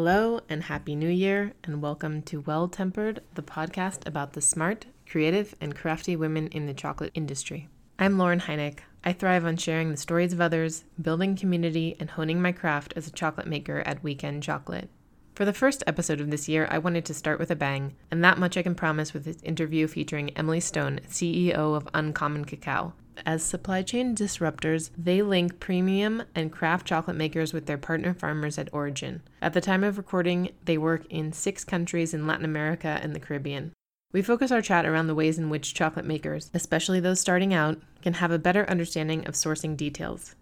Hello and Happy New Year, and welcome to Well Tempered, the podcast about the smart, creative, and crafty women in the chocolate industry. I'm Lauren Heineck. I thrive on sharing the stories of others, building community, and honing my craft as a chocolate maker at Weekend Chocolate. For the first episode of this year, I wanted to start with a bang, and that much I can promise with this interview featuring Emily Stone, CEO of Uncommon Cacao, as supply chain disruptors, they link premium and craft chocolate makers with their partner farmers at origin. At the time of recording, they work in six countries in Latin America and the Caribbean. We focus our chat around the ways in which chocolate makers, especially those starting out, can have a better understanding of sourcing details.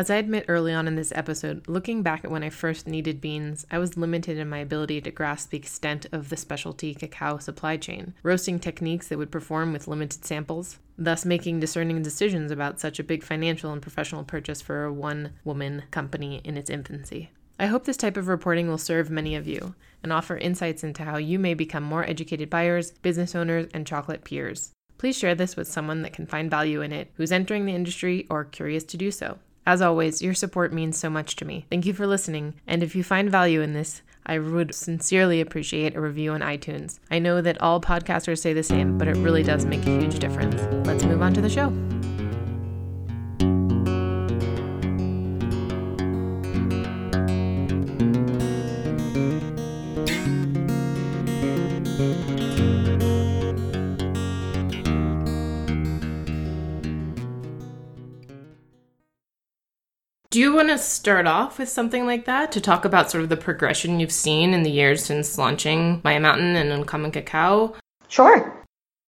As I admit early on in this episode, looking back at when I first needed beans, I was limited in my ability to grasp the extent of the specialty cacao supply chain, roasting techniques that would perform with limited samples, thus making discerning decisions about such a big financial and professional purchase for a one woman company in its infancy. I hope this type of reporting will serve many of you and offer insights into how you may become more educated buyers, business owners, and chocolate peers. Please share this with someone that can find value in it, who's entering the industry or curious to do so. As always, your support means so much to me. Thank you for listening, and if you find value in this, I would sincerely appreciate a review on iTunes. I know that all podcasters say the same, but it really does make a huge difference. Let's move on to the show. Do you want to start off with something like that to talk about sort of the progression you've seen in the years since launching Maya Mountain and Uncommon Cacao? Sure.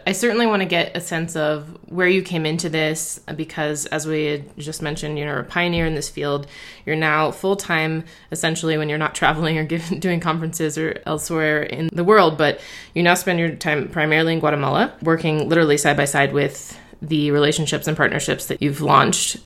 I certainly want to get a sense of where you came into this because, as we had just mentioned, you're a pioneer in this field. You're now full time, essentially, when you're not traveling or doing conferences or elsewhere in the world. But you now spend your time primarily in Guatemala, working literally side by side with the relationships and partnerships that you've launched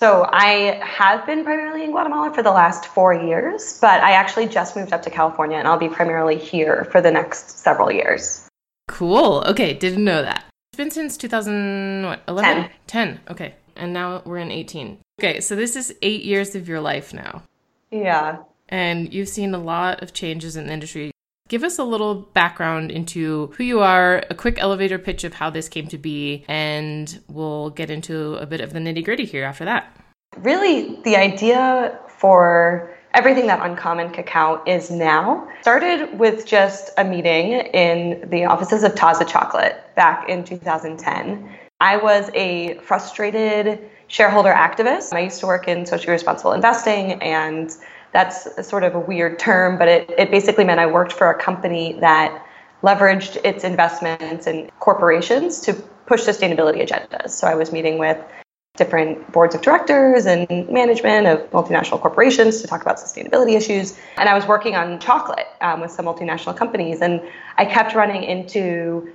so I have been primarily in Guatemala for the last four years, but I actually just moved up to California and I'll be primarily here for the next several years. Cool. Okay, didn't know that. It's been since 2011? 10. 10. Okay. And now we're in 18. Okay, so this is eight years of your life now. Yeah. And you've seen a lot of changes in the industry. Give us a little background into who you are, a quick elevator pitch of how this came to be, and we'll get into a bit of the nitty gritty here after that. Really, the idea for everything that Uncommon Cacao is now started with just a meeting in the offices of Taza Chocolate back in 2010. I was a frustrated shareholder activist. I used to work in socially responsible investing and that's sort of a weird term, but it, it basically meant I worked for a company that leveraged its investments in corporations to push sustainability agendas. So I was meeting with different boards of directors and management of multinational corporations to talk about sustainability issues. And I was working on chocolate um, with some multinational companies. And I kept running into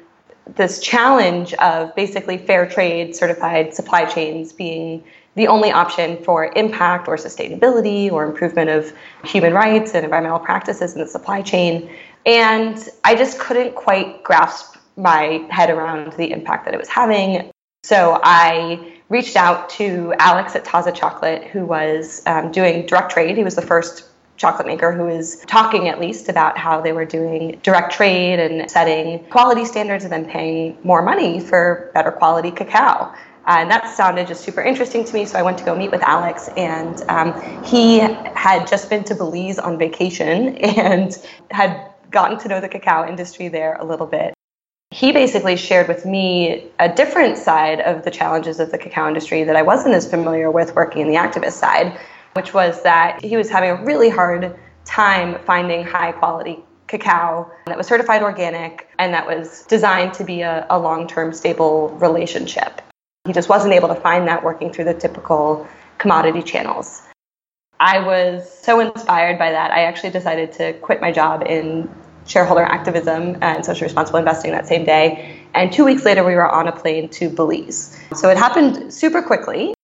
this challenge of basically fair trade certified supply chains being the only option for impact or sustainability or improvement of human rights and environmental practices in the supply chain. And I just couldn't quite grasp my head around the impact that it was having. So I reached out to Alex at Taza Chocolate, who was um, doing direct trade. He was the first chocolate maker who was talking at least about how they were doing direct trade and setting quality standards and then paying more money for better quality cacao. Uh, and that sounded just super interesting to me. So I went to go meet with Alex, and um, he had just been to Belize on vacation and had gotten to know the cacao industry there a little bit. He basically shared with me a different side of the challenges of the cacao industry that I wasn't as familiar with working in the activist side, which was that he was having a really hard time finding high quality cacao that was certified organic and that was designed to be a, a long term stable relationship. He just wasn't able to find that working through the typical commodity channels. I was so inspired by that, I actually decided to quit my job in shareholder activism and social responsible investing that same day. And two weeks later, we were on a plane to Belize. So it happened super quickly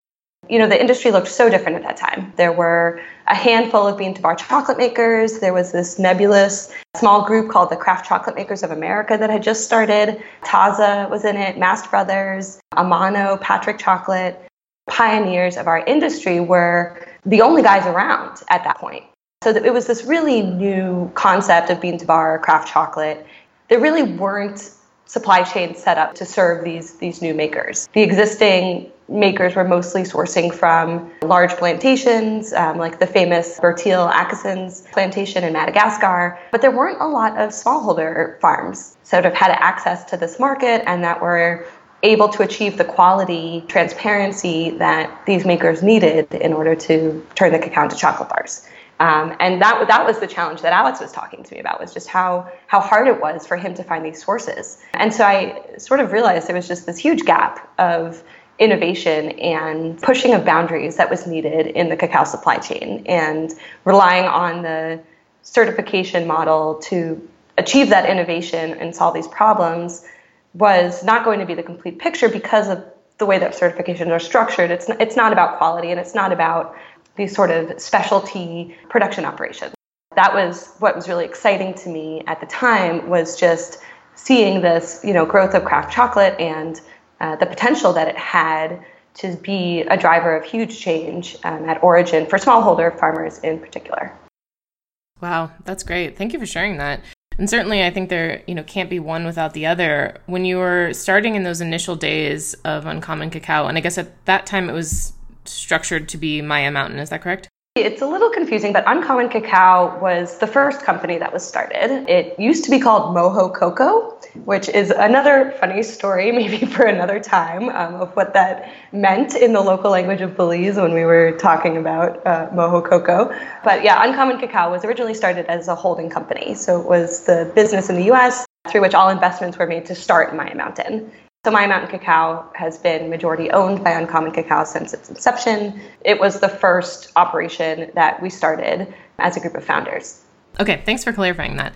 you know, the industry looked so different at that time. There were a handful of bean to bar chocolate makers. There was this nebulous small group called the Craft Chocolate Makers of America that had just started. Taza was in it, Mast Brothers, Amano, Patric Chocolate. Pioneers of our industry were the only guys around at that point. So it was this really new concept of bean to bar craft chocolate. There really weren't supply chains set up to serve these these new makers. The existing makers were mostly sourcing from large plantations, um, like the famous Bertil Akesson's plantation in Madagascar. But there weren't a lot of smallholder farms sort of had access to this market and that were able to achieve the quality transparency that these makers needed in order to turn the cacao into chocolate bars. Um, and that that was the challenge that Alex was talking to me about was just how how hard it was for him to find these sources. And so I sort of realized there was just this huge gap of innovation and pushing of boundaries that was needed in the cacao supply chain and relying on the certification model to achieve that innovation and solve these problems was not going to be the complete picture because of the way that certifications are structured. It's it's not about quality and it's not about these sort of specialty production operations. That was what was really exciting to me at the time was just seeing this, you know, growth of craft chocolate and uh, the potential that it had to be a driver of huge change um, at origin for smallholder farmers in particular. Wow, that's great. Thank you for sharing that. And certainly, I think there, you know, can't be one without the other. When you were starting in those initial days of Uncommon Cacao, and I guess at that time it was structured to be Maya Mountain. Is that correct? It's a little confusing, but Uncommon Cacao was the first company that was started. It used to be called Moho Cocoa, which is another funny story, maybe for another time, um, of what that meant in the local language of Belize when we were talking about uh, Mojo Cocoa. But yeah, Uncommon Cacao was originally started as a holding company. So it was the business in the US through which all investments were made to start Maya Mountain. So Maya Mountain Cacao has been majority owned by Uncommon Cacao since its inception. It was the first operation that we started as a group of founders. Okay, thanks for clarifying that.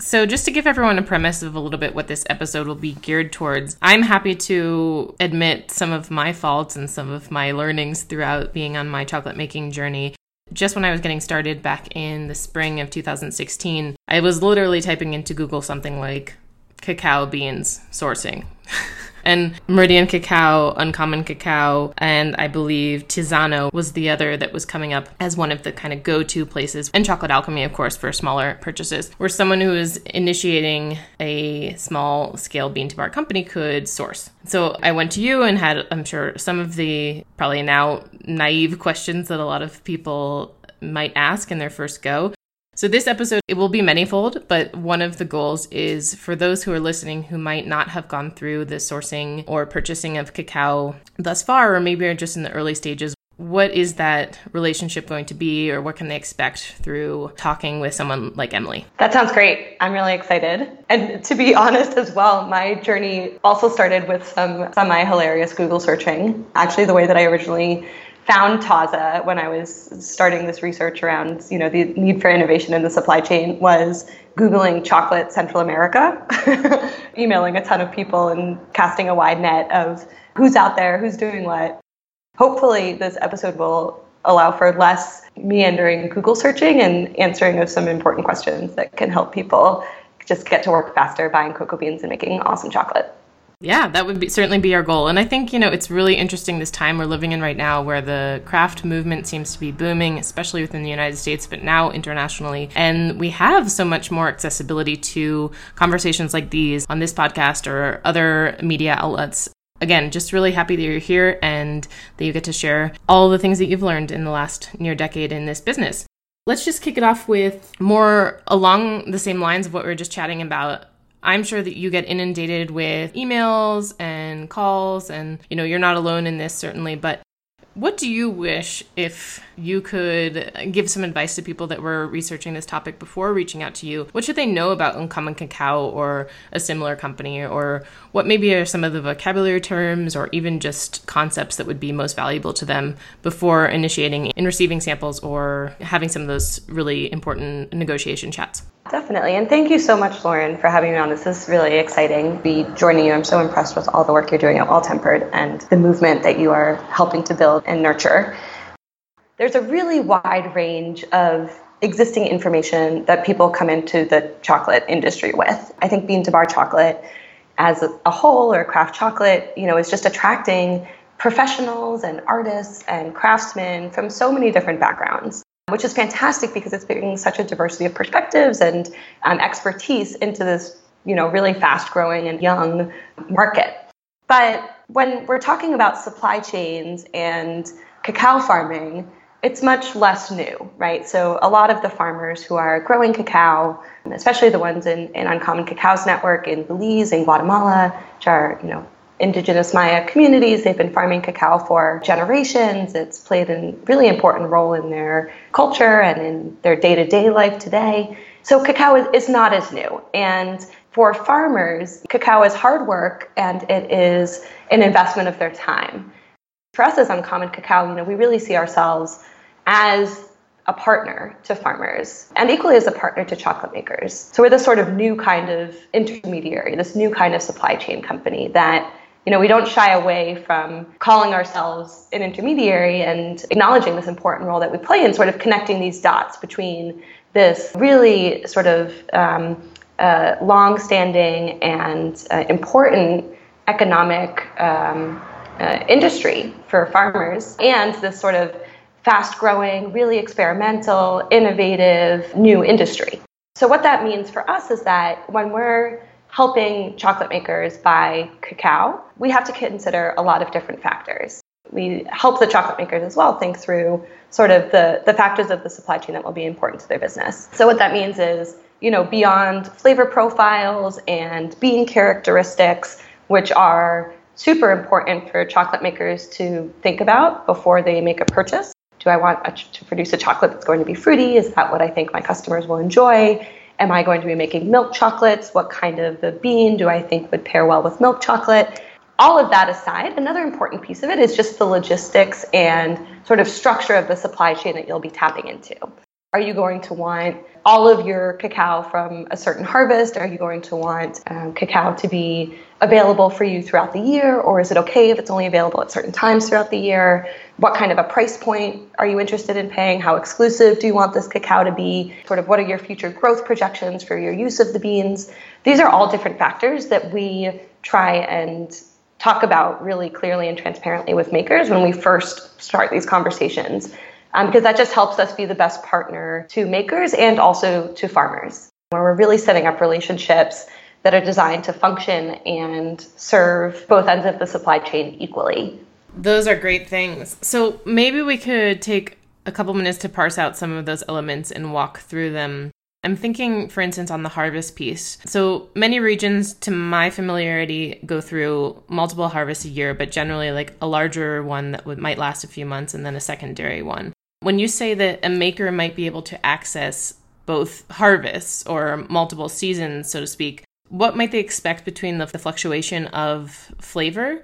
So, just to give everyone a premise of a little bit what this episode will be geared towards, I'm happy to admit some of my faults and some of my learnings throughout being on my chocolate making journey. Just when I was getting started back in the spring of 2016, I was literally typing into Google something like cacao beans sourcing. and Meridian Cacao, Uncommon Cacao, and I believe Tisano was the other that was coming up as one of the kind of go to places. And Chocolate Alchemy, of course, for smaller purchases, where someone who is initiating a small scale bean to bar company could source. So I went to you and had, I'm sure, some of the probably now naive questions that a lot of people might ask in their first go. So this episode it will be manyfold, but one of the goals is for those who are listening who might not have gone through the sourcing or purchasing of cacao thus far or maybe are just in the early stages what is that relationship going to be or what can they expect through talking with someone like Emily? That sounds great. I'm really excited. And to be honest as well, my journey also started with some semi hilarious Google searching. Actually, the way that I originally found Taza when I was starting this research around, you know, the need for innovation in the supply chain was Googling chocolate Central America, emailing a ton of people and casting a wide net of who's out there, who's doing what. Hopefully this episode will allow for less meandering Google searching and answering of some important questions that can help people just get to work faster buying cocoa beans and making awesome chocolate. Yeah, that would be, certainly be our goal. And I think, you know, it's really interesting this time we're living in right now where the craft movement seems to be booming, especially within the United States, but now internationally. And we have so much more accessibility to conversations like these on this podcast or other media outlets. Again, just really happy that you're here and that you get to share all the things that you've learned in the last near decade in this business. Let's just kick it off with more along the same lines of what we were just chatting about I'm sure that you get inundated with emails and calls, and you know, you're not alone in this, certainly. But what do you wish if you could give some advice to people that were researching this topic before reaching out to you? What should they know about Uncommon Cacao or a similar company? Or what maybe are some of the vocabulary terms or even just concepts that would be most valuable to them before initiating in receiving samples or having some of those really important negotiation chats? Definitely. And thank you so much, Lauren, for having me on. This is really exciting to be joining you. I'm so impressed with all the work you're doing at Well Tempered and the movement that you are helping to build and nurture. There's a really wide range of existing information that people come into the chocolate industry with. I think bean to bar chocolate as a whole or craft chocolate, you know, is just attracting professionals and artists and craftsmen from so many different backgrounds. Which is fantastic because it's bringing such a diversity of perspectives and um, expertise into this, you know, really fast growing and young market. But when we're talking about supply chains and cacao farming, it's much less new, right? So a lot of the farmers who are growing cacao, especially the ones in, in Uncommon Cacao's network in Belize and Guatemala, which are, you know, indigenous Maya communities. They've been farming cacao for generations. It's played a really important role in their culture and in their day-to-day life today. So cacao is, is not as new. And for farmers, cacao is hard work and it is an investment of their time. For us as Uncommon Cacao, you know, we really see ourselves as a partner to farmers and equally as a partner to chocolate makers. So we're this sort of new kind of intermediary, this new kind of supply chain company that you know, we don't shy away from calling ourselves an intermediary and acknowledging this important role that we play in sort of connecting these dots between this really sort of um, uh, long-standing and uh, important economic um, uh, industry for farmers and this sort of fast growing, really experimental, innovative new industry. So, what that means for us is that when we're helping chocolate makers buy cacao, we have to consider a lot of different factors. We help the chocolate makers as well think through sort of the, the factors of the supply chain that will be important to their business. So, what that means is, you know, beyond flavor profiles and bean characteristics, which are super important for chocolate makers to think about before they make a purchase. Do I want a, to produce a chocolate that's going to be fruity? Is that what I think my customers will enjoy? Am I going to be making milk chocolates? What kind of the bean do I think would pair well with milk chocolate? All of that aside, another important piece of it is just the logistics and sort of structure of the supply chain that you'll be tapping into. Are you going to want all of your cacao from a certain harvest? Are you going to want um, cacao to be available for you throughout the year? Or is it okay if it's only available at certain times throughout the year? What kind of a price point are you interested in paying? How exclusive do you want this cacao to be? Sort of what are your future growth projections for your use of the beans? These are all different factors that we try and talk about really clearly and transparently with makers when we first start these conversations um, because that just helps us be the best partner to makers and also to farmers, where we're really setting up relationships that are designed to function and serve both ends of the supply chain equally. Those are great things. So maybe we could take a couple minutes to parse out some of those elements and walk through them. I'm thinking, for instance, on the harvest piece. So many regions, to my familiarity, go through multiple harvests a year, but generally like a larger one that would, might last a few months and then a secondary one. When you say that a maker might be able to access both harvests or multiple seasons, so to speak, what might they expect between the, the fluctuation of flavor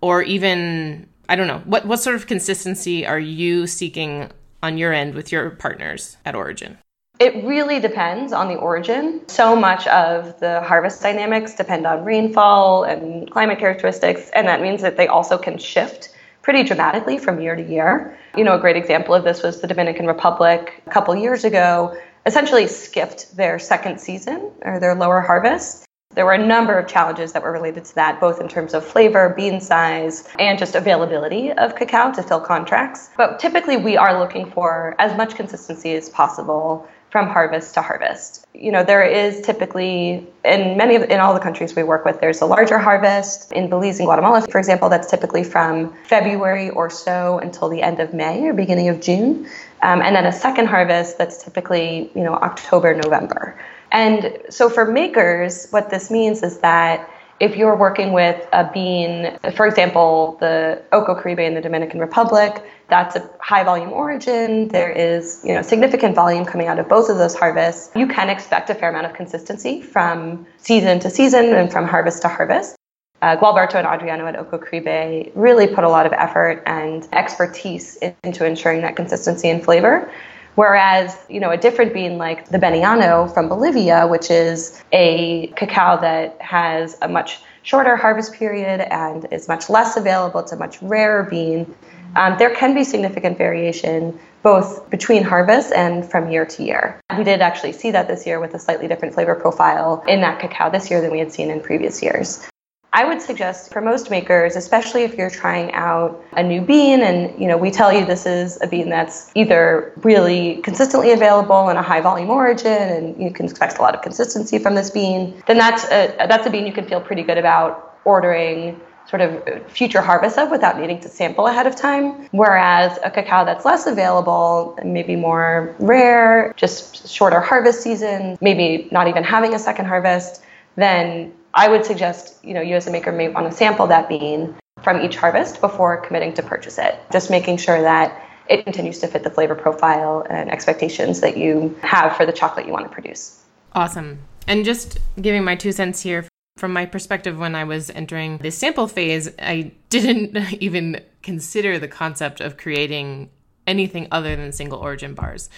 or even, I don't know, what, what sort of consistency are you seeking on your end with your partners at Origin? It really depends on the origin. So much of the harvest dynamics depend on rainfall and climate characteristics, and that means that they also can shift pretty dramatically from year to year. You know, a great example of this was the Dominican Republic a couple years ago essentially skipped their second season or their lower harvest. There were a number of challenges that were related to that, both in terms of flavor, bean size, and just availability of cacao to fill contracts. But typically, we are looking for as much consistency as possible from harvest to harvest. You know, there is typically in many of in all the countries we work with, there's a larger harvest. In Belize and Guatemala, for example, that's typically from February or so until the end of May or beginning of June, um, and then a second harvest that's typically you know October, November. And so for makers, what this means is that if you're working with a bean, for example, the Oko Caribe in the Dominican Republic, that's a high volume origin. There is, you know, significant volume coming out of both of those harvests. You can expect a fair amount of consistency from season to season and from harvest to harvest. Uh, Gualberto and Adriano at Oko Caribe really put a lot of effort and expertise into ensuring that consistency and flavor. Whereas, you know, a different bean like the Beniano from Bolivia, which is a cacao that has a much shorter harvest period and is much less available, it's a much rarer bean, um, there can be significant variation both between harvests and from year to year. We did actually see that this year with a slightly different flavor profile in that cacao this year than we had seen in previous years. I would suggest for most makers, especially if you're trying out a new bean and you know we tell you this is a bean that's either really consistently available in a high volume origin and you can expect a lot of consistency from this bean, then that's a that's a bean you can feel pretty good about ordering sort of future harvest of without needing to sample ahead of time. Whereas a cacao that's less available, maybe more rare, just shorter harvest season, maybe not even having a second harvest, then I would suggest, you know, you as a maker may want to sample that bean from each harvest before committing to purchase it. Just making sure that it continues to fit the flavor profile and expectations that you have for the chocolate you want to produce. Awesome. And just giving my two cents here from my perspective when I was entering this sample phase, I didn't even consider the concept of creating anything other than single origin bars.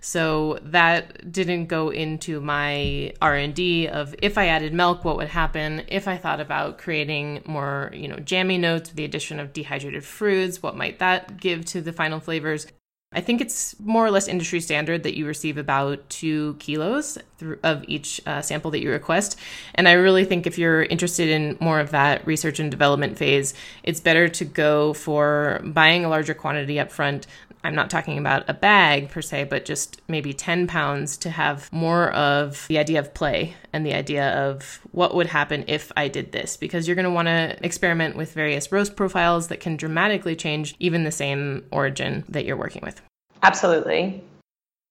So that didn't go into my R&D of if I added milk what would happen, if I thought about creating more, you know, jammy notes with the addition of dehydrated fruits, what might that give to the final flavors? I think it's more or less industry standard that you receive about two kilos of each uh, sample that you request. And I really think if you're interested in more of that research and development phase, it's better to go for buying a larger quantity up front, I'm not talking about a bag per se, but just maybe 10 pounds to have more of the idea of play and the idea of what would happen if I did this, because you're going to want to experiment with various roast profiles that can dramatically change even the same origin that you're working with. Absolutely.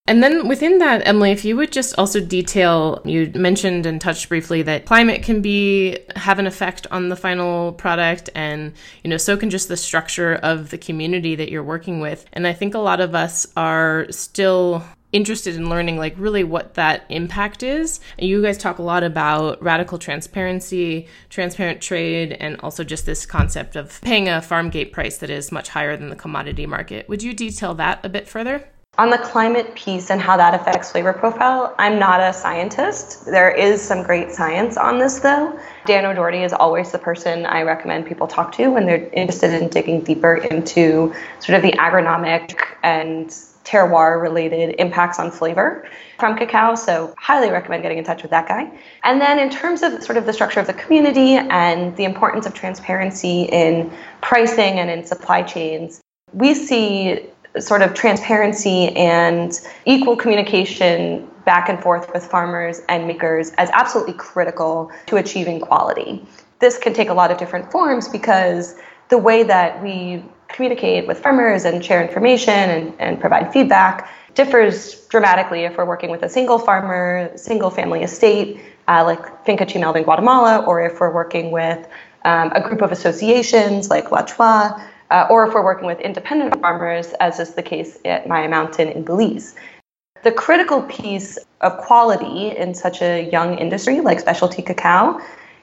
And then within that, Emily, if you would just also detail, you mentioned and touched briefly that climate can be have an effect on the final product and you know, so can just the structure of the community that you're working with. And I think a lot of us are still interested in learning like really what that impact is. And you guys talk a lot about radical transparency, transparent trade, and also just this concept of paying a farm gate price that is much higher than the commodity market. Would you detail that a bit further? On the climate piece and how that affects flavor profile, I'm not a scientist. There is some great science on this, though. Dan O'Doherty is always the person I recommend people talk to when they're interested in digging deeper into sort of the agronomic and terroir related impacts on flavor from cacao. So, highly recommend getting in touch with that guy. And then, in terms of sort of the structure of the community and the importance of transparency in pricing and in supply chains, we see sort of transparency and equal communication back and forth with farmers and makers as absolutely critical to achieving quality. This can take a lot of different forms because the way that we communicate with farmers and share information and, and provide feedback differs dramatically if we're working with a single farmer, single family estate, uh, like Finca Chimelb in Guatemala, or if we're working with um, a group of associations like La Chua uh, or if we're working with independent farmers, as is the case at Maya Mountain in Belize. The critical piece of quality in such a young industry like specialty cacao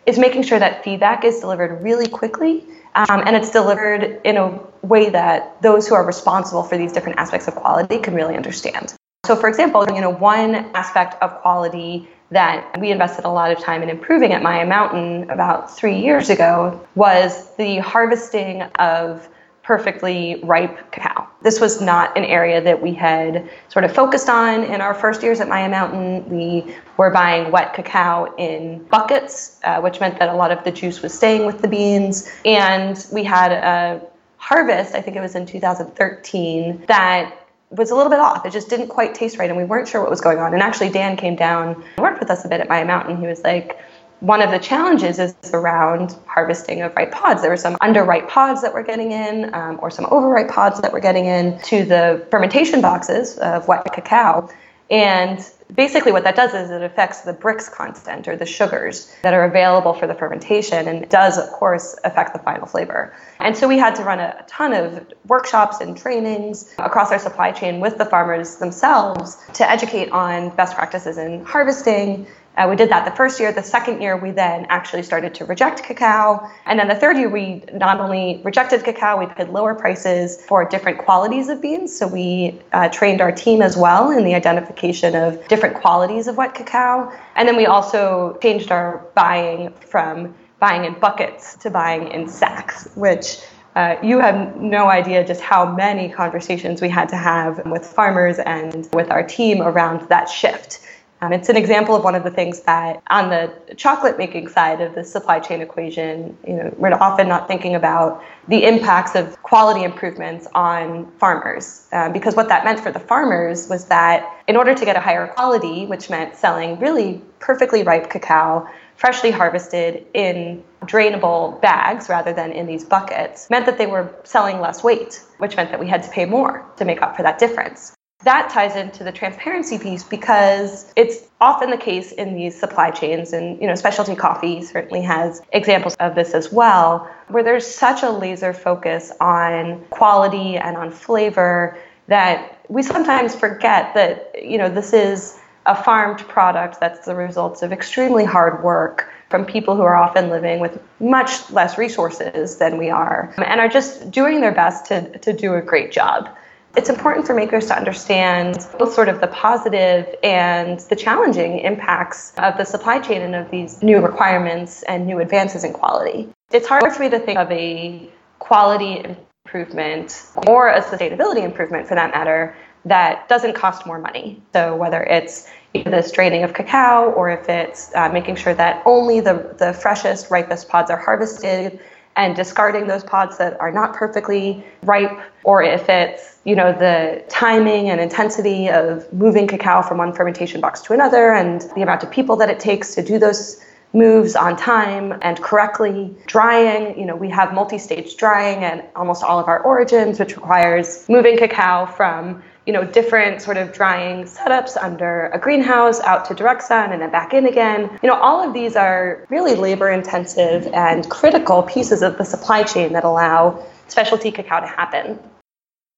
is making sure that feedback is delivered really quickly um, and it's delivered in a way that those who are responsible for these different aspects of quality can really understand. So, for example, you know, one aspect of quality that we invested a lot of time in improving at Maya Mountain about three years ago was the harvesting of perfectly ripe cacao. This was not an area that we had sort of focused on in our first years at Maya Mountain. We were buying wet cacao in buckets, uh, which meant that a lot of the juice was staying with the beans. And we had a harvest, I think it was in 2013, that was a little bit off. It just didn't quite taste right, and we weren't sure what was going on. And actually, Dan came down and worked with us a bit at Maya Mountain. He was like, one of the challenges is around harvesting of ripe pods. There were some underripe pods that were getting in, um, or some overripe pods that were getting in to the fermentation boxes of wet cacao. And basically, what that does is it affects the Brix content or the sugars that are available for the fermentation, and does, of course, affect the final flavor. And so we had to run a ton of workshops and trainings across our supply chain with the farmers themselves to educate on best practices in harvesting uh, we did that the first year. The second year, we then actually started to reject cacao. And then the third year, we not only rejected cacao, we paid lower prices for different qualities of beans. So we uh, trained our team as well in the identification of different qualities of wet cacao. And then we also changed our buying from buying in buckets to buying in sacks, which uh, you have no idea just how many conversations we had to have with farmers and with our team around that shift Um, it's an example of one of the things that on the chocolate making side of the supply chain equation, you know, we're often not thinking about the impacts of quality improvements on farmers. Um, because what that meant for the farmers was that in order to get a higher quality, which meant selling really perfectly ripe cacao, freshly harvested in drainable bags rather than in these buckets, meant that they were selling less weight, which meant that we had to pay more to make up for that difference that ties into the transparency piece because it's often the case in these supply chains and you know specialty coffee certainly has examples of this as well where there's such a laser focus on quality and on flavor that we sometimes forget that you know this is a farmed product that's the result of extremely hard work from people who are often living with much less resources than we are and are just doing their best to, to do a great job it's important for makers to understand both sort of the positive and the challenging impacts of the supply chain and of these new requirements and new advances in quality. It's hard for me to think of a quality improvement or a sustainability improvement for that matter that doesn't cost more money. So whether it's the straining of cacao or if it's uh, making sure that only the, the freshest, ripest pods are harvested and discarding those pods that are not perfectly ripe, or if it's, you know, the timing and intensity of moving cacao from one fermentation box to another and the amount of people that it takes to do those moves on time and correctly. Drying, you know, we have multi-stage drying at almost all of our origins, which requires moving cacao from you know, different sort of drying setups under a greenhouse out to direct sun and then back in again. You know, all of these are really labor intensive and critical pieces of the supply chain that allow specialty cacao to happen.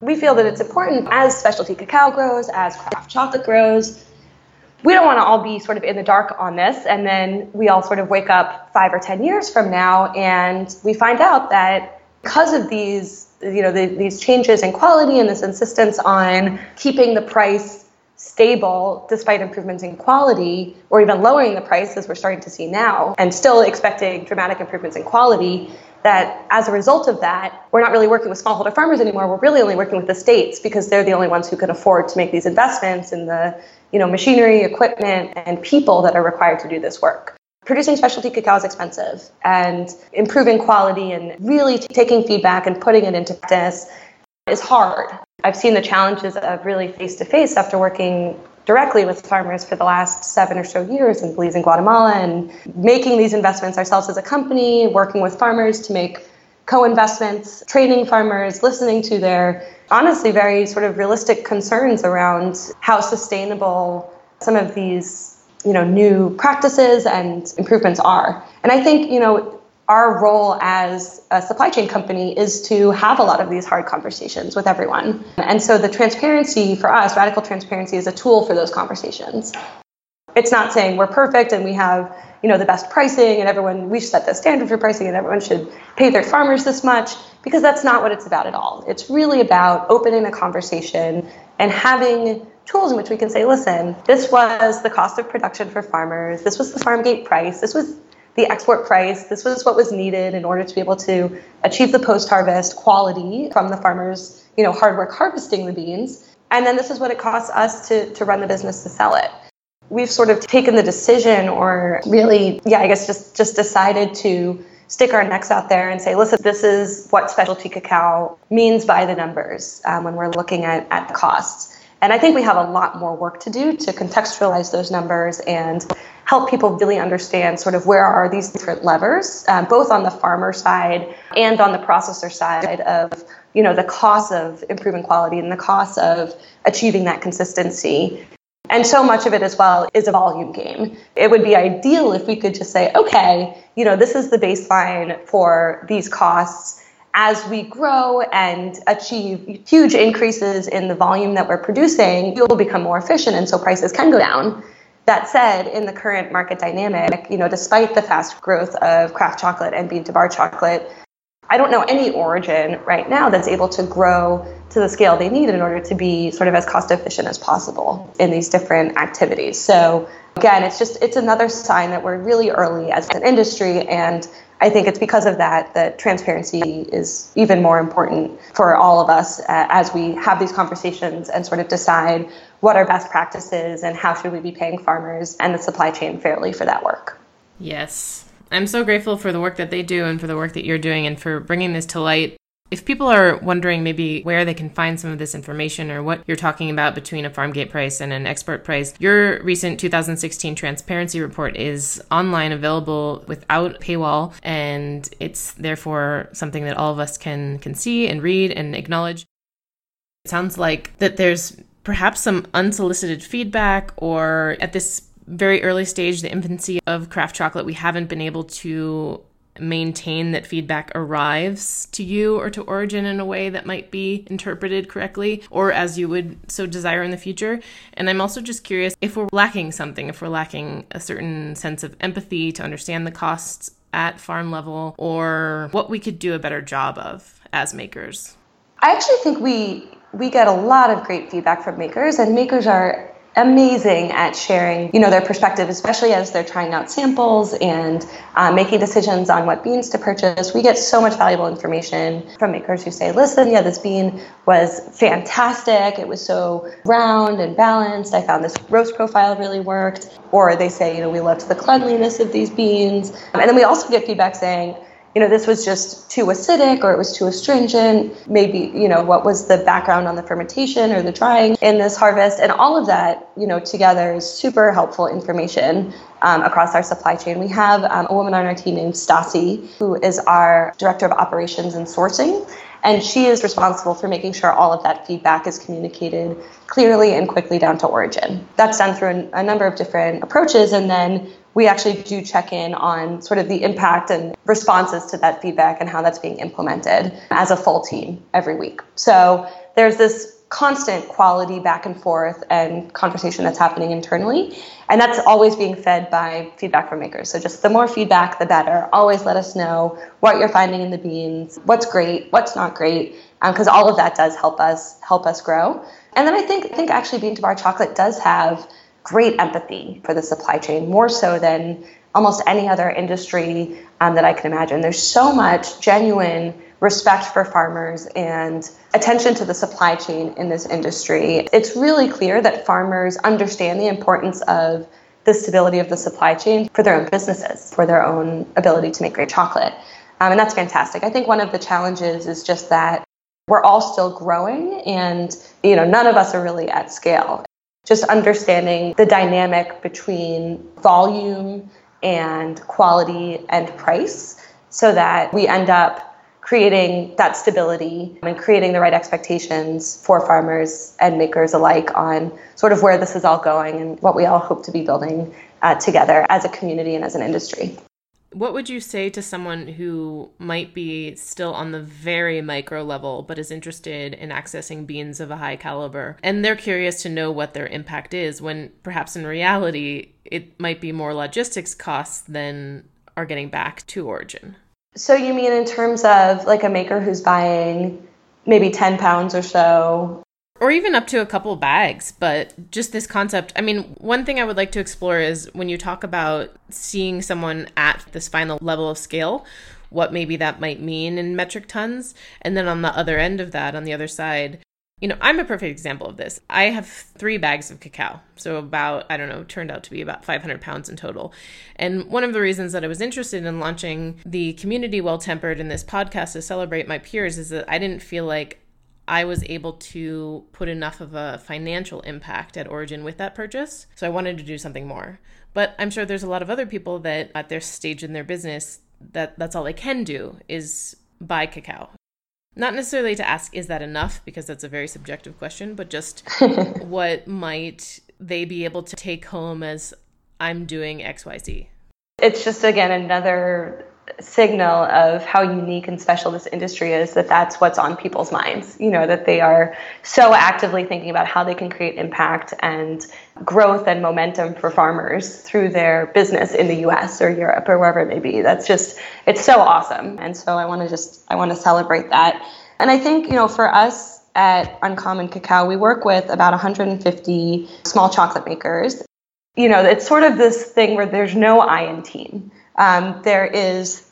We feel that it's important as specialty cacao grows, as craft chocolate grows. We don't want to all be sort of in the dark on this, and then we all sort of wake up five or 10 years from now and we find out that because of these you know, the, these changes in quality and this insistence on keeping the price stable despite improvements in quality or even lowering the price as we're starting to see now and still expecting dramatic improvements in quality that as a result of that we're not really working with smallholder farmers anymore. We're really only working with the states because they're the only ones who can afford to make these investments in the you know machinery equipment and people that are required to do this work producing specialty cacao is expensive and improving quality and really taking feedback and putting it into practice is hard. I've seen the challenges of really face to face after working directly with farmers for the last seven or so years in Belize and Guatemala and making these investments ourselves as a company, working with farmers to make co investments, training farmers, listening to their honestly very sort of realistic concerns around how sustainable some of these you know new practices and improvements are. And I think you know our role as a supply chain company is to have a lot of these hard conversations with everyone. And so the transparency for us, radical transparency, is a tool for those conversations. It's not saying we're perfect and we have, you know, the best pricing and everyone we should set the standard for pricing and everyone should pay their farmers this much because that's not what it's about at all. It's really about opening a conversation and having tools in which we can say, listen, this was the cost of production for farmers, this was the farm gate price, this was the export price, this was what was needed in order to be able to achieve the post-harvest quality from the farmers, you know, hard work harvesting the beans. And then this is what it costs us to, to run the business to sell it. We've sort of taken the decision or really, yeah, I guess just just decided to stick our necks out there and say, listen, this is what specialty cacao means by the numbers um, when we're looking at, at the costs. And I think we have a lot more work to do to contextualize those numbers and help people really understand sort of where are these different levers, um, both on the farmer side and on the processor side of you know the cost of improving quality and the cost of achieving that consistency. And so much of it as well is a volume game. It would be ideal if we could just say, okay, you know, this is the baseline for these costs as we grow and achieve huge increases in the volume that we're producing, will become more efficient and so prices can go down. That said, in the current market dynamic, you know, despite the fast growth of craft chocolate and bean to bar chocolate, I don't know any origin right now that's able to grow to the scale they need in order to be sort of as cost efficient as possible in these different activities. So again, it's just it's another sign that we're really early as an industry and I think it's because of that that transparency is even more important for all of us uh, as we have these conversations and sort of decide what are best practices and how should we be paying farmers and the supply chain fairly for that work. Yes. I'm so grateful for the work that they do and for the work that you're doing and for bringing this to light. If people are wondering maybe where they can find some of this information or what you're talking about between a farm gate price and an export price, your recent 2016 transparency report is online available without paywall and it's therefore something that all of us can can see and read and acknowledge. It sounds like that there's perhaps some unsolicited feedback or at this very early stage, the infancy of craft chocolate, we haven't been able to maintain that feedback arrives to you or to Origin in a way that might be interpreted correctly or as you would so desire in the future. And I'm also just curious if we're lacking something, if we're lacking a certain sense of empathy to understand the costs at farm level or what we could do a better job of as makers. I actually think we we get a lot of great feedback from makers and makers are amazing at sharing, you know, their perspective, especially as they're trying out samples and uh, making decisions on what beans to purchase. We get so much valuable information from makers who say, "Listen, yeah, this bean was fantastic. It was so round and balanced. I found this roast profile really worked." Or they say, "You know, we loved the cleanliness of these beans." And then we also get feedback saying you know, this was just too acidic or it was too astringent. Maybe, you know, what was the background on the fermentation or the drying in this harvest? And all of that, you know, together is super helpful information um, across our supply chain. We have um, a woman on our team named Stasi, who is our director of operations and sourcing. And she is responsible for making sure all of that feedback is communicated clearly and quickly down to origin. That's done through a, a number of different approaches. And then we actually do check in on sort of the impact and responses to that feedback and how that's being implemented as a full team every week. So there's this constant quality back and forth and conversation that's happening internally. And that's always being fed by feedback from makers. So just the more feedback, the better. Always let us know what you're finding in the beans, what's great, what's not great, because um, all of that does help us help us grow. And then I think I think actually Bean to Bar Chocolate does have great empathy for the supply chain, more so than almost any other industry um, that I can imagine. There's so much genuine respect for farmers and attention to the supply chain in this industry. It's really clear that farmers understand the importance of the stability of the supply chain for their own businesses, for their own ability to make great chocolate. Um, and that's fantastic. I think one of the challenges is just that we're all still growing and you know none of us are really at scale just understanding the dynamic between volume and quality and price so that we end up creating that stability and creating the right expectations for farmers and makers alike on sort of where this is all going and what we all hope to be building uh, together as a community and as an industry. What would you say to someone who might be still on the very micro level but is interested in accessing beans of a high caliber and they're curious to know what their impact is when perhaps in reality it might be more logistics costs than are getting back to origin? So you mean in terms of like a maker who's buying maybe 10 pounds or so or even up to a couple bags but just this concept i mean one thing i would like to explore is when you talk about seeing someone at this final level of scale what maybe that might mean in metric tons. And then on the other end of that on the other side you know i'm a perfect example of this. I have three bags of cacao so about i don't know turned out to be about 500 pounds in total. And one of the reasons that i was interested in launching the community well tempered in this podcast to celebrate my peers is that i didn't feel like I was able to put enough of a financial impact at Origin with that purchase. So I wanted to do something more. But I'm sure there's a lot of other people that at their stage in their business that that's all they can do is buy cacao. Not necessarily to ask is that enough because that's a very subjective question, but just what might they be able to take home as I'm doing XYZ. It's just again another signal of how unique and special this industry is that that's what's on people's minds you know that they are so actively thinking about how they can create impact and growth and momentum for farmers through their business in the US or Europe or wherever it may be. That's just it's so awesome. And so I want to just I want to celebrate that. And I think you know for us at Uncommon Cacao we work with about 150 small chocolate makers. You know it's sort of this thing where there's no I in team um, there is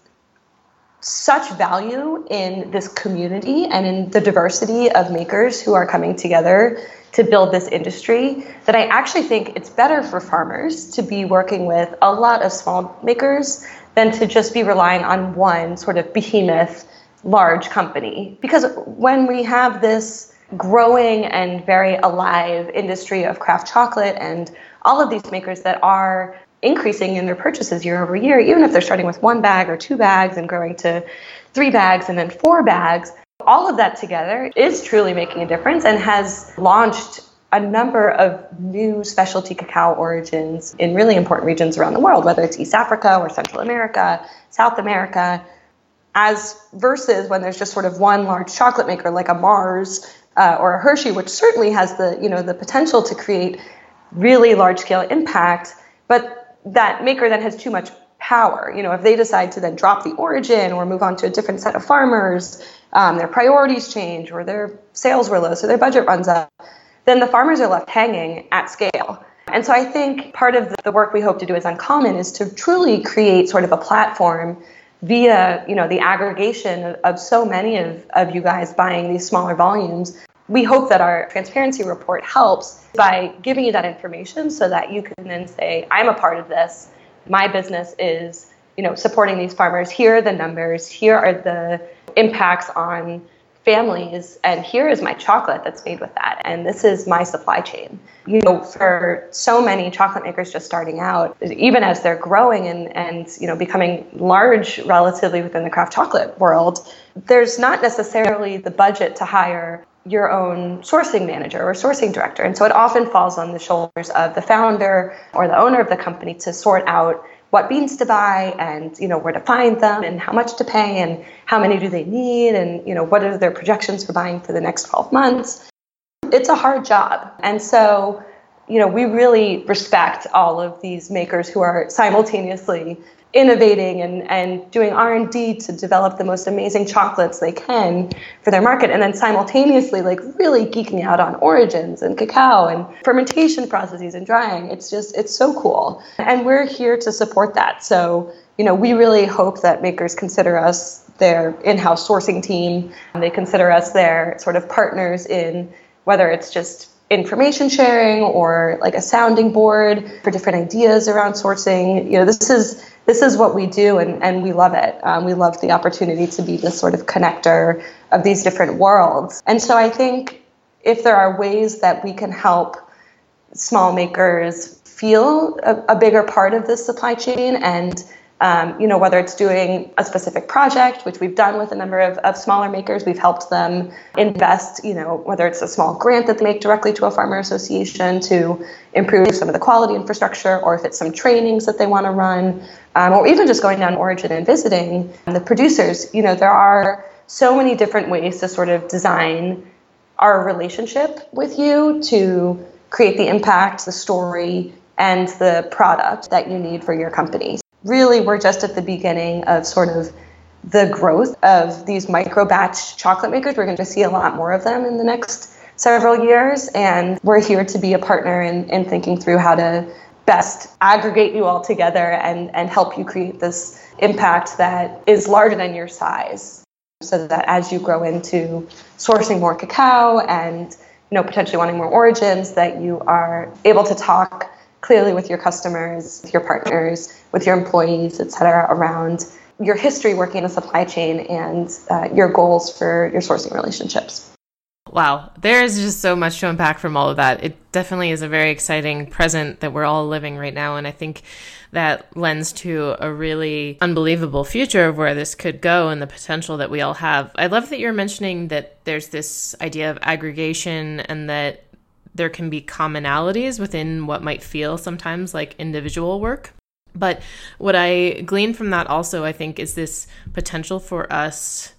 such value in this community and in the diversity of makers who are coming together to build this industry that I actually think it's better for farmers to be working with a lot of small makers than to just be relying on one sort of behemoth large company. Because when we have this growing and very alive industry of craft chocolate and all of these makers that are increasing in their purchases year over year, even if they're starting with one bag or two bags and growing to three bags and then four bags. All of that together is truly making a difference and has launched a number of new specialty cacao origins in really important regions around the world, whether it's East Africa or Central America, South America, as versus when there's just sort of one large chocolate maker like a Mars uh, or a Hershey, which certainly has the you know the potential to create really large scale impact, but that maker then has too much power. You know, if they decide to then drop the origin or move on to a different set of farmers, um, their priorities change, or their sales were low, so their budget runs up, then the farmers are left hanging at scale. And so I think part of the work we hope to do as Uncommon is to truly create sort of a platform via, you know, the aggregation of, of so many of, of you guys buying these smaller volumes we hope that our transparency report helps by giving you that information so that you can then say, I'm a part of this. My business is, you know, supporting these farmers. Here are the numbers. Here are the impacts on families. And here is my chocolate that's made with that. And this is my supply chain. You know, for so many chocolate makers just starting out, even as they're growing and, and you know, becoming large relatively within the craft chocolate world, there's not necessarily the budget to hire your own sourcing manager or sourcing director. And so it often falls on the shoulders of the founder or the owner of the company to sort out what beans to buy and you know where to find them and how much to pay and how many do they need and you know what are their projections for buying for the next 12 months. It's a hard job. And so you know we really respect all of these makers who are simultaneously innovating and, and doing r&d to develop the most amazing chocolates they can for their market and then simultaneously like really geeking out on origins and cacao and fermentation processes and drying. It's just it's so cool. And we're here to support that. So you know we really hope that makers consider us their in-house sourcing team. They consider us their sort of partners in whether it's just information sharing or like a sounding board for different ideas around sourcing you know this is this is what we do and, and we love it. Um, we love the opportunity to be this sort of connector of these different worlds. And so I think if there are ways that we can help small makers feel a, a bigger part of this supply chain and um, you know, whether it's doing a specific project, which we've done with a number of, of smaller makers, we've helped them invest, you know, whether it's a small grant that they make directly to a farmer association to improve some of the quality infrastructure, or if it's some trainings that they want to run, um, or even just going down origin and visiting the producers, you know, there are so many different ways to sort of design our relationship with you to create the impact, the story, and the product that you need for your company really we're just at the beginning of sort of the growth of these micro batch chocolate makers. We're going to see a lot more of them in the next several years, and we're here to be a partner in, in thinking through how to best aggregate you all together and, and help you create this impact that is larger than your size so that as you grow into sourcing more cacao and you know potentially wanting more origins that you are able to talk clearly with your customers, with your partners, with your employees, et cetera, around your history working in a supply chain and uh, your goals for your sourcing relationships. Wow, there is just so much to unpack from all of that. It definitely is a very exciting present that we're all living right now. And I think that lends to a really unbelievable future of where this could go and the potential that we all have. I love that you're mentioning that there's this idea of aggregation and that there can be commonalities within what might feel sometimes like individual work. But what I glean from that also, I think, is this potential for us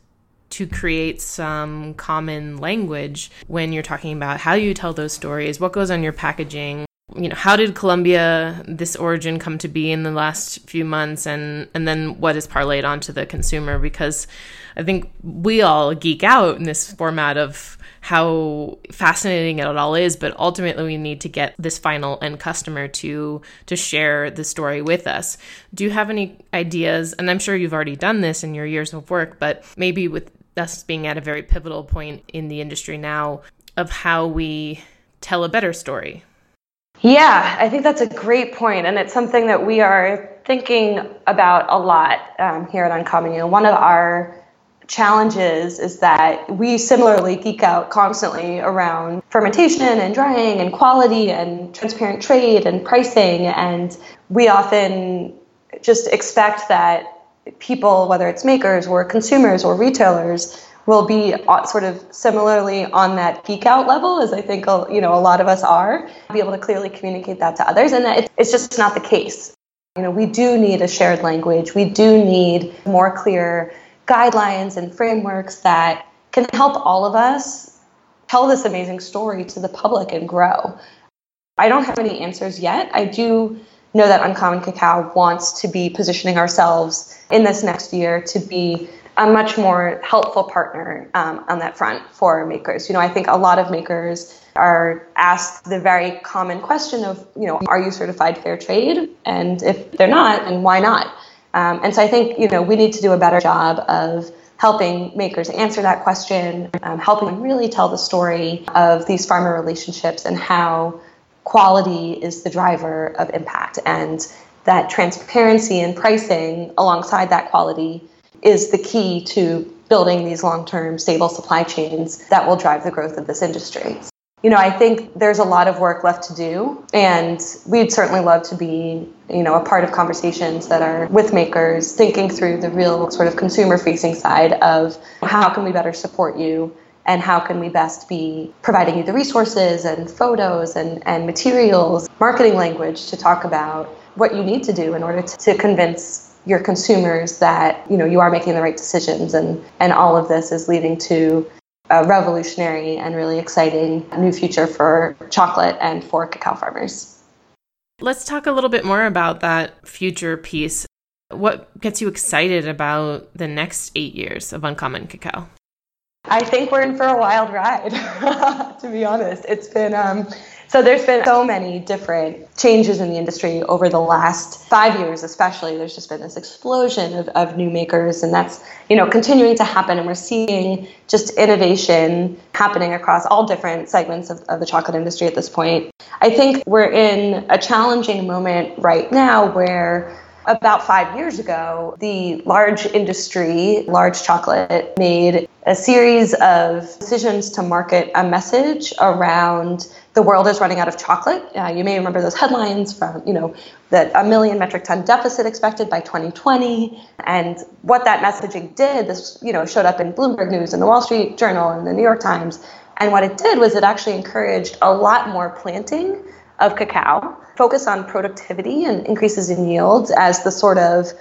to create some common language when you're talking about how you tell those stories, what goes on your packaging, you know, how did Colombia this origin come to be in the last few months? And and then what is parlayed onto the consumer? Because I think we all geek out in this format of how fascinating it all is, but ultimately we need to get this final end customer to to share the story with us. Do you have any ideas? And I'm sure you've already done this in your years of work, but maybe with us being at a very pivotal point in the industry now of how we tell a better story. Yeah, I think that's a great point, and it's something that we are thinking about a lot um, here at Uncommon. You know, one of our challenges is that we similarly geek out constantly around fermentation and drying and quality and transparent trade and pricing, and we often just expect that people, whether it's makers or consumers or retailers, will be sort of similarly on that geek out level as I think you know a lot of us are, be able to clearly communicate that to others, and that it's just not the case. You know, we do need a shared language. We do need more clear guidelines and frameworks that can help all of us tell this amazing story to the public and grow. I don't have any answers yet. I do know that Uncommon Cacao wants to be positioning ourselves in this next year to be a much more helpful partner um, on that front for makers. You know, I think a lot of makers are asked the very common question of, you know, are you certified fair trade? And if they're not, then why not? Um, and so I think, you know, we need to do a better job of helping makers answer that question, um, helping them really tell the story of these farmer relationships and how quality is the driver of impact and that transparency in pricing alongside that quality is the key to building these long-term stable supply chains that will drive the growth of this industry. You know, I think there's a lot of work left to do, and we'd certainly love to be, you know, a part of conversations that are with makers, thinking through the real sort of consumer-facing side of how can we better support you and how can we best be providing you the resources and photos and, and materials, marketing language to talk about what you need to do in order to, to convince your consumers that you know you are making the right decisions and and all of this is leading to a revolutionary and really exciting new future for chocolate and for cacao farmers. Let's talk a little bit more about that future piece. What gets you excited about the next 8 years of Uncommon Cacao? I think we're in for a wild ride, to be honest. It's been um, so there's been so many different changes in the industry over the last five years, especially. There's just been this explosion of, of new makers, and that's you know continuing to happen. And we're seeing just innovation happening across all different segments of, of the chocolate industry at this point. I think we're in a challenging moment right now where about five years ago, the large industry, large chocolate, made a series of decisions to market a message around the world is running out of chocolate. Uh, you may remember those headlines from, you know, that a million metric ton deficit expected by 2020. And what that messaging did, this, you know, showed up in Bloomberg News and the Wall Street Journal and the New York Times. And what it did was it actually encouraged a lot more planting of cacao, focus on productivity and increases in yields as the sort of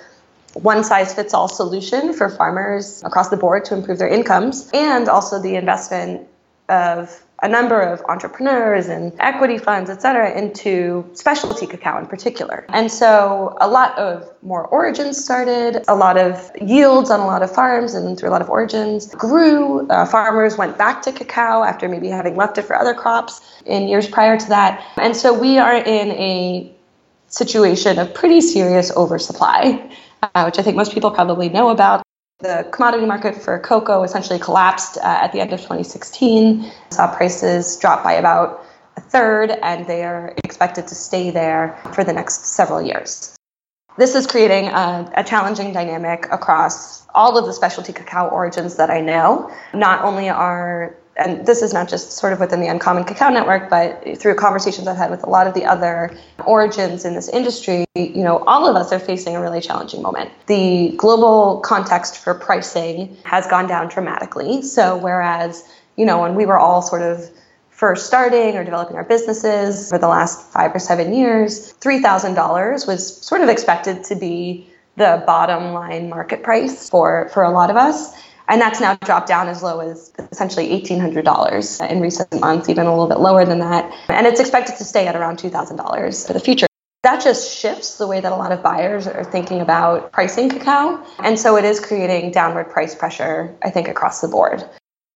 one size fits all solution for farmers across the board to improve their incomes, and also the investment of a number of entrepreneurs and equity funds, et cetera, into specialty cacao in particular. And so a lot of more origins started, a lot of yields on a lot of farms and through a lot of origins grew. Uh, farmers went back to cacao after maybe having left it for other crops in years prior to that. And so we are in a situation of pretty serious oversupply, uh, which I think most people probably know about. The commodity market for cocoa essentially collapsed uh, at the end of 2016, saw prices drop by about a third, and they are expected to stay there for the next several years. This is creating a, a, challenging dynamic across all of the specialty cacao origins that I know. Not only are and this is not just sort of within the Uncommon Cacao Network, but through conversations I've had with a lot of the other origins in this industry, you know, all of us are facing a really challenging moment. The global context for pricing has gone down dramatically. So whereas, you know, when we were all sort of first starting or developing our businesses for the last five or seven years, $3,000 was sort of expected to be the bottom line market price for, for a lot of us. And that's now dropped down as low as essentially $1,800 in recent months, even a little bit lower than that. And it's expected to stay at around $2,000 for the future. That just shifts the way that a lot of buyers are thinking about pricing cacao. And so it is creating downward price pressure, I think, across the board.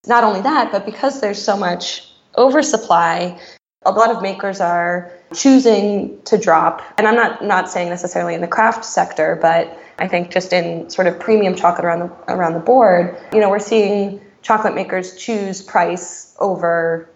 Not only that, but because there's so much oversupply, a lot of makers are choosing to drop. And I'm not, not saying necessarily in the craft sector, but I think just in sort of premium chocolate around the around the board, you know, we're seeing chocolate makers choose price over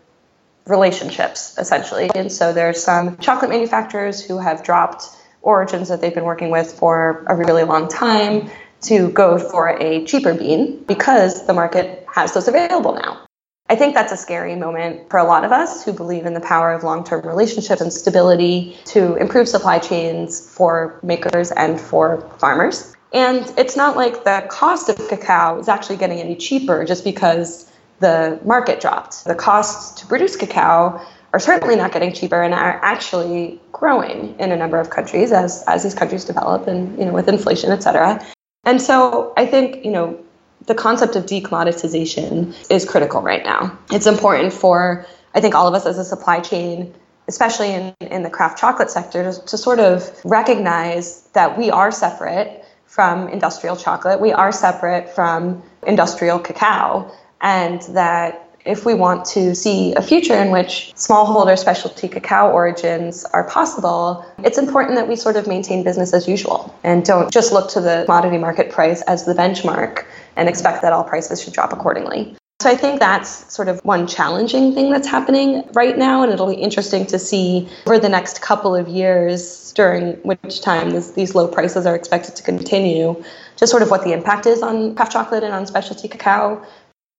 relationships essentially. And so there's some chocolate manufacturers who have dropped origins that they've been working with for a really long time to go for a cheaper bean because the market has those available now. I think that's a scary moment for a lot of us who believe in the power of long term relationships and stability to improve supply chains for makers and for farmers. And it's not like the cost of cacao is actually getting any cheaper just because the market dropped. The costs to produce cacao are certainly not getting cheaper and are actually growing in a number of countries as, as these countries develop and you know with inflation, et cetera. And so I think, you know, the concept of decommoditization is critical right now. It's important for, I think, all of us as a supply chain, especially in, in the craft chocolate sector, to, to sort of recognize that we are separate from industrial chocolate, we are separate from industrial cacao, and that if we want to see a future in which smallholder specialty cacao origins are possible, it's important that we sort of maintain business as usual and don't just look to the commodity market price as the benchmark and expect that all prices should drop accordingly. So I think that's sort of one challenging thing that's happening right now, and it'll be interesting to see over the next couple of years during which time this, these low prices are expected to continue, just sort of what the impact is on craft chocolate and on specialty cacao.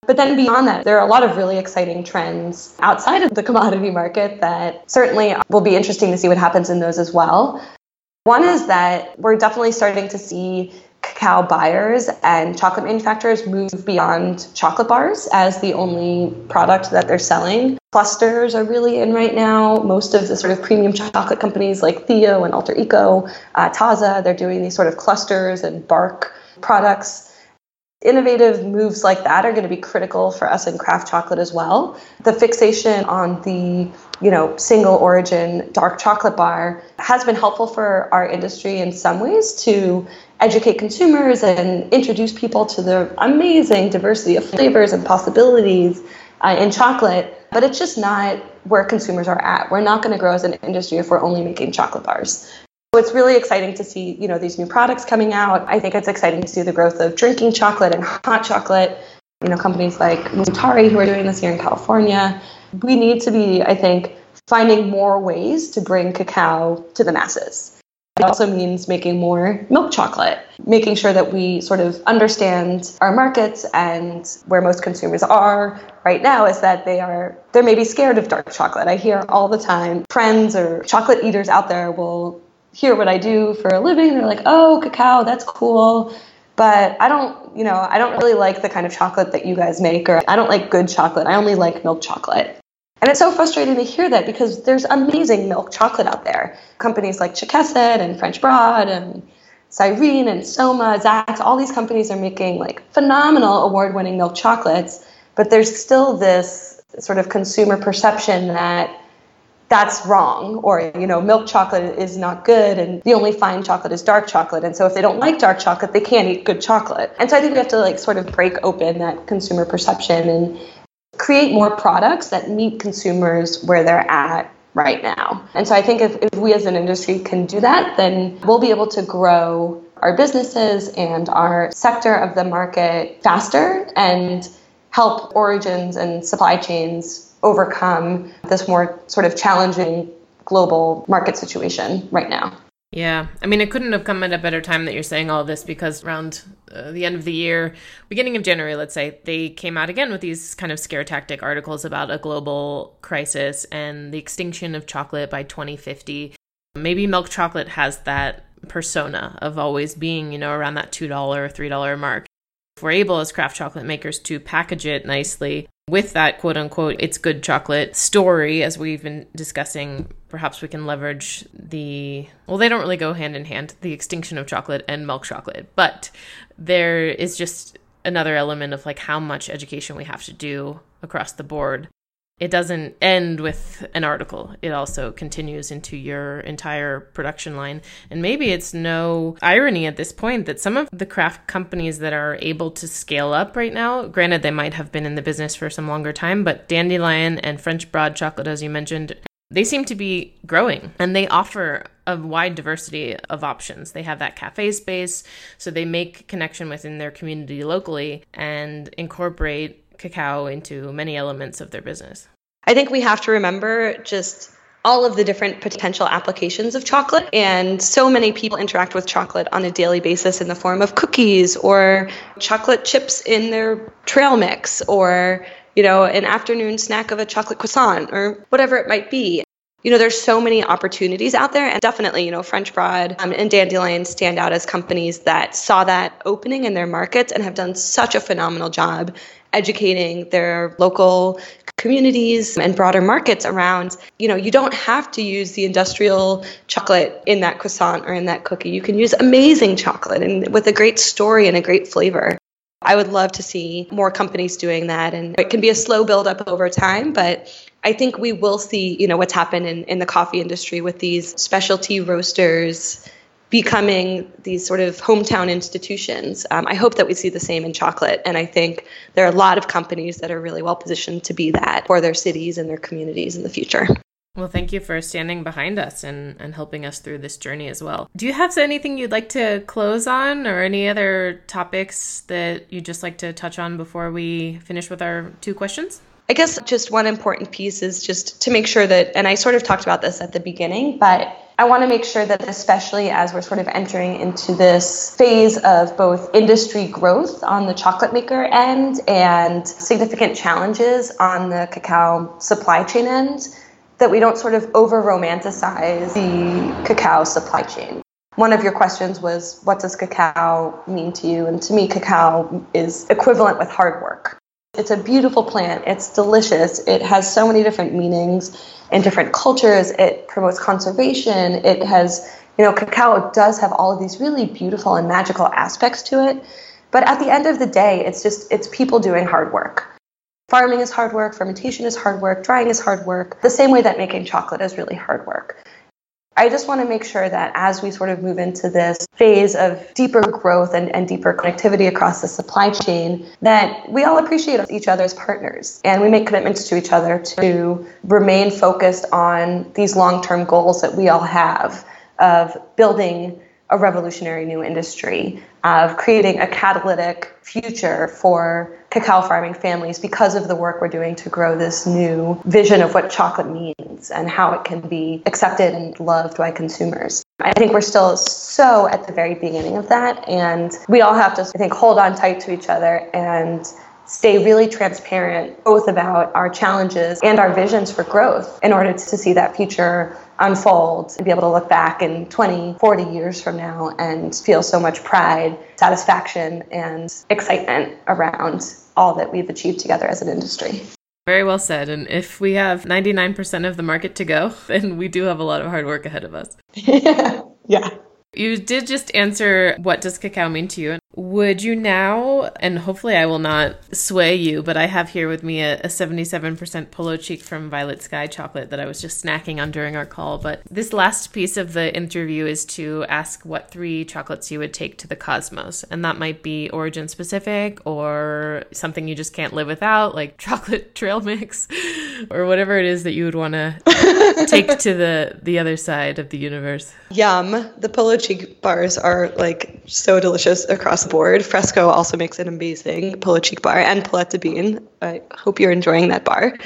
But then beyond that, there are a lot of really exciting trends outside of the commodity market that certainly will be interesting to see what happens in those as well. One is that we're definitely starting to see cacao buyers and chocolate manufacturers move beyond chocolate bars as the only product that they're selling. Clusters are really in right now. Most of the sort of premium chocolate companies like Theo and Alter Eco, uh, Taza, they're doing these sort of clusters and bark products innovative moves like that are going to be critical for us in craft chocolate as well. The fixation on the you know single origin dark chocolate bar has been helpful for our industry in some ways to educate consumers and introduce people to the amazing diversity of flavors and possibilities uh, in chocolate but it's just not where consumers are at we're not going to grow as an industry if we're only making chocolate bars So it's really exciting to see, you know, these new products coming out. I think it's exciting to see the growth of drinking chocolate and hot chocolate. You know, companies like Mutari who are doing this here in California. We need to be, I think, finding more ways to bring cacao to the masses. It also means making more milk chocolate, making sure that we sort of understand our markets and where most consumers are right now is that they are they're maybe scared of dark chocolate. I hear all the time friends or chocolate eaters out there will hear what I do for a living. They're like, oh, cacao, that's cool. But I don't, you know, I don't really like the kind of chocolate that you guys make, or I don't like good chocolate. I only like milk chocolate. And it's so frustrating to hear that because there's amazing milk chocolate out there. Companies like Chequessett and French Broad and Sirene and Soma, Zak's, all these companies are making like phenomenal award winning milk chocolates, but there's still this sort of consumer perception that that's wrong or you know milk chocolate is not good and the only fine chocolate is dark chocolate and so if they don't like dark chocolate they can't eat good chocolate and so i think we have to like sort of break open that consumer perception and create more products that meet consumers where they're at right now and so i think if, if we as an industry can do that then we'll be able to grow our businesses and our sector of the market faster and help origins and supply chains overcome this more sort of challenging global market situation right now. Yeah, I mean, it couldn't have come at a better time that you're saying all this because around uh, the end of the year, beginning of January, let's say, they came out again with these kind of scare tactic articles about a global crisis and the extinction of chocolate by 2050. Maybe milk chocolate has that persona of always being, you know, around that $2 or $3 mark. If we're able as craft chocolate makers to package it nicely, with that quote unquote it's good chocolate story as we've been discussing perhaps we can leverage the well they don't really go hand in hand the extinction of chocolate and milk chocolate. But there is just another element of like how much education we have to do across the board it doesn't end with an article. It also continues into your entire production line. And maybe it's no irony at this point that some of the craft companies that are able to scale up right now, granted, they might have been in the business for some longer time, but Dandelion and French Broad Chocolate, as you mentioned, they seem to be growing and they offer a wide diversity of options. They have that cafe space, so they make connection within their community locally and incorporate cacao into many elements of their business. I think we have to remember just all of the different potential applications of chocolate. And so many people interact with chocolate on a daily basis in the form of cookies or chocolate chips in their trail mix or, you know, an afternoon snack of a chocolate croissant or whatever it might be. You know, there's so many opportunities out there, and definitely, you know, French Broad um, and Dandelion stand out as companies that saw that opening in their markets and have done such a phenomenal job educating their local communities and broader markets around, you know, you don't have to use the industrial chocolate in that croissant or in that cookie. You can use amazing chocolate and with a great story and a great flavor. I would love to see more companies doing that. And it can be a slow build up over time, but I think we will see, you know, what's happened in, in the coffee industry with these specialty roasters becoming these sort of hometown institutions. Um, I hope that we see the same in chocolate. And I think there are a lot of companies that are really well positioned to be that for their cities and their communities in the future. Well, thank you for standing behind us and, and helping us through this journey as well. Do you have anything you'd like to close on or any other topics that you'd just like to touch on before we finish with our two questions? I guess just one important piece is just to make sure that, and I sort of talked about this at the beginning, but I want to make sure that, especially as we're sort of entering into this phase of both industry growth on the chocolate maker end and significant challenges on the cacao supply chain end, that we don't sort of over romanticize the cacao supply chain. One of your questions was, what does cacao mean to you? And to me, cacao is equivalent with hard work. It's a beautiful plant. It's delicious. It has so many different meanings in different cultures. It promotes conservation. It has, you know, cacao does have all of these really beautiful and magical aspects to it. But at the end of the day, it's just it's people doing hard work. Farming is hard work, fermentation is hard work, drying is hard work, the same way that making chocolate is really hard work. I just want to make sure that as we sort of move into this phase of deeper growth and, and deeper connectivity across the supply chain, that we all appreciate each other as partners and we make commitments to each other to remain focused on these long term goals that we all have of building a revolutionary new industry, of creating a catalytic future for cacao farming families because of the work we're doing to grow this new vision of what chocolate means and how it can be accepted and loved by consumers. I think we're still so at the very beginning of that, and we all have to, I think, hold on tight to each other and stay really transparent both about our challenges and our visions for growth in order to see that future unfold and be able to look back in 20, 40 years from now and feel so much pride, satisfaction, and excitement around all that we've achieved together as an industry. Very well said. And if we have 99% of the market to go, then we do have a lot of hard work ahead of us. yeah. You did just answer what does cacao mean to you? Would you now, and hopefully I will not sway you, but I have here with me a, a 77% Polochic from Violet Sky chocolate that I was just snacking on during our call. But this last piece of the interview is to ask what three chocolates you would take to the cosmos. And that might be origin specific or something you just can't live without, like chocolate trail mix or whatever it is that you would want to take to the, the other side of the universe. Yum. The Polo Cheek bars are like so delicious across the board. Fresco also makes an amazing Polochic bar and Palette Bean. I hope you're enjoying that bar.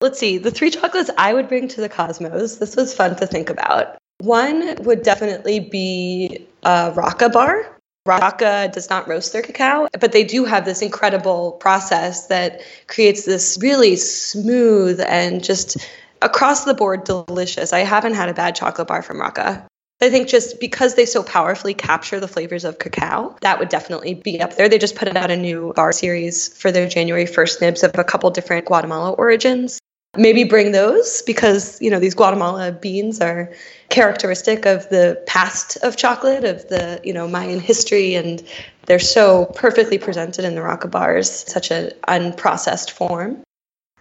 Let's see, the three chocolates I would bring to the cosmos. This was fun to think about. One would definitely be a Raaka bar. Raaka does not roast their cacao, but they do have this incredible process that creates this really smooth and just across the board delicious. I haven't had a bad chocolate bar from Raaka. I think just because they so powerfully capture the flavors of cacao, that would definitely be up there. They just put out a new bar series for their January 1st nibs of a couple different Guatemala origins. Maybe bring those because, you know, these Guatemala beans are characteristic of the past of chocolate, of the, you know, Mayan history, and they're so perfectly presented in the Raaka bars, such an unprocessed form.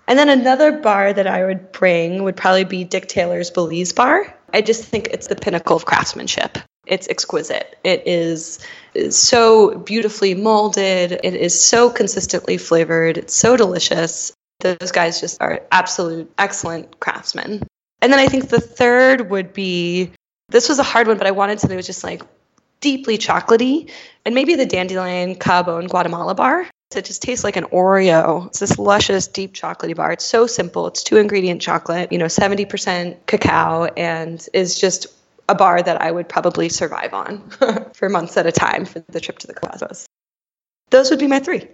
And then another bar that I would bring would probably be Dick Taylor's Belize bar. I just think it's the pinnacle of craftsmanship. It's exquisite. It is, so beautifully molded. It is so consistently flavored. It's so delicious. Those guys just are absolute excellent craftsmen. And then I think the third would be this was a hard one, but I wanted something that was just like deeply chocolatey, and maybe the Dandelion Cahabón and Guatemala bar. It just tastes like an Oreo. It's this luscious, deep chocolatey bar. It's so simple. It's two ingredient chocolate, you know, 70% cacao, and is just a bar that I would probably survive on for months at a time for the trip to the Cosmos. Those would be my three.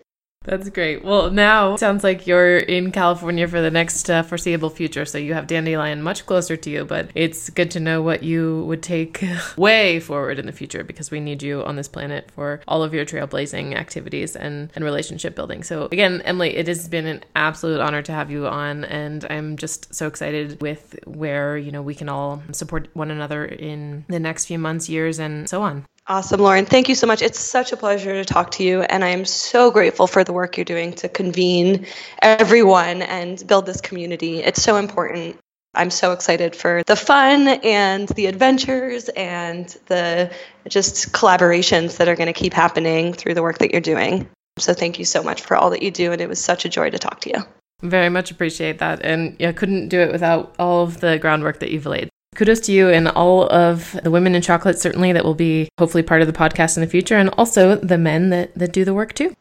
That's great. Well, now sounds like you're in California for the next uh, foreseeable future. So you have Dandelion much closer to you, but it's good to know what you would take way forward in the future because we need you on this planet for all of your trailblazing activities and, and relationship building. So, again, Emily, it has been an absolute honor to have you on. And I'm just so excited with where, you know, we can all support one another in the next few months, years, and so on. Awesome, Lauren. Thank you so much. It's such a pleasure to talk to you, and I am so grateful for the work you're doing to convene everyone and build this community. It's so important. I'm so excited for the fun and the adventures and the just collaborations that are going to keep happening through the work that you're doing. So thank you so much for all that you do, and it was such a joy to talk to you. Very much appreciate that, and yeah, couldn't do it without all of the groundwork that you've laid. Kudos to you and all of the women in chocolate, certainly, that will be hopefully part of the podcast in the future, and also the men that, that do the work too.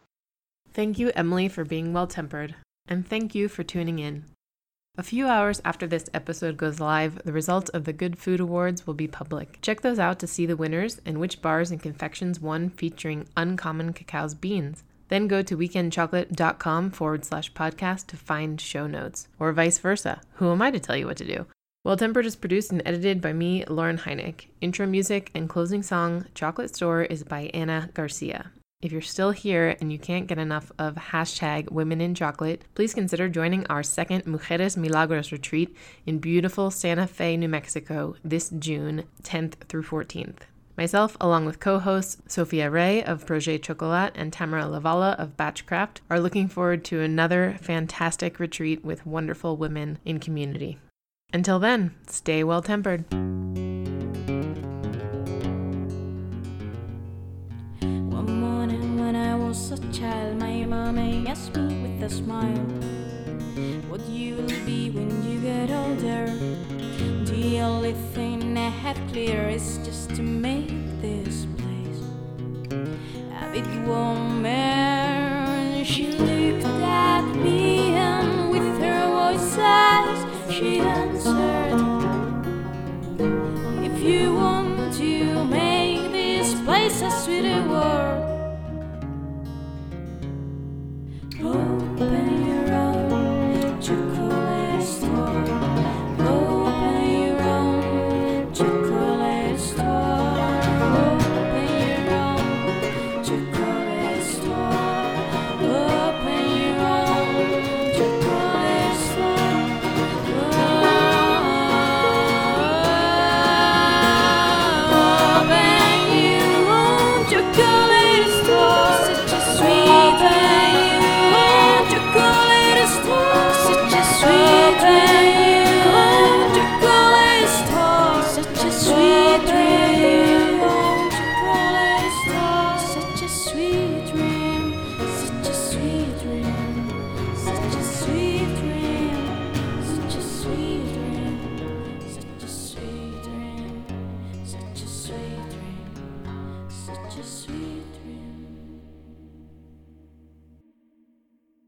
Thank you, Emily, for being well tempered, and thank you for tuning in. A few hours after this episode goes live, the results of the Good Food Awards will be public. Check those out to see the winners and which bars and confections won featuring uncommon cacao's beans. Then go to weekendchocolate.com forward slash podcast to find show notes, or vice versa. Who am I to tell you what to do? Well Tempered is produced and edited by me, Lauren Heineck. Intro music and closing song, Chocolate Store, is by Anna Garcia. If you're still here and you can't get enough of hashtag women in chocolate, please consider joining our second Mujeres Milagros retreat in beautiful Santa Fe, New Mexico this June 10th through 14th. Myself, along with co hosts Sophia Rea of Projet Chocolat and Tamara Lavala of Batchcraft, are looking forward to another fantastic retreat with wonderful women in community. Until then, stay well tempered. One morning when I was a child, my mommy asked me with a smile, What you will be when you get older? The only thing I have clear is just to make this place a bit warmer. She looked at me and with her voice eyes she answered, If you want to make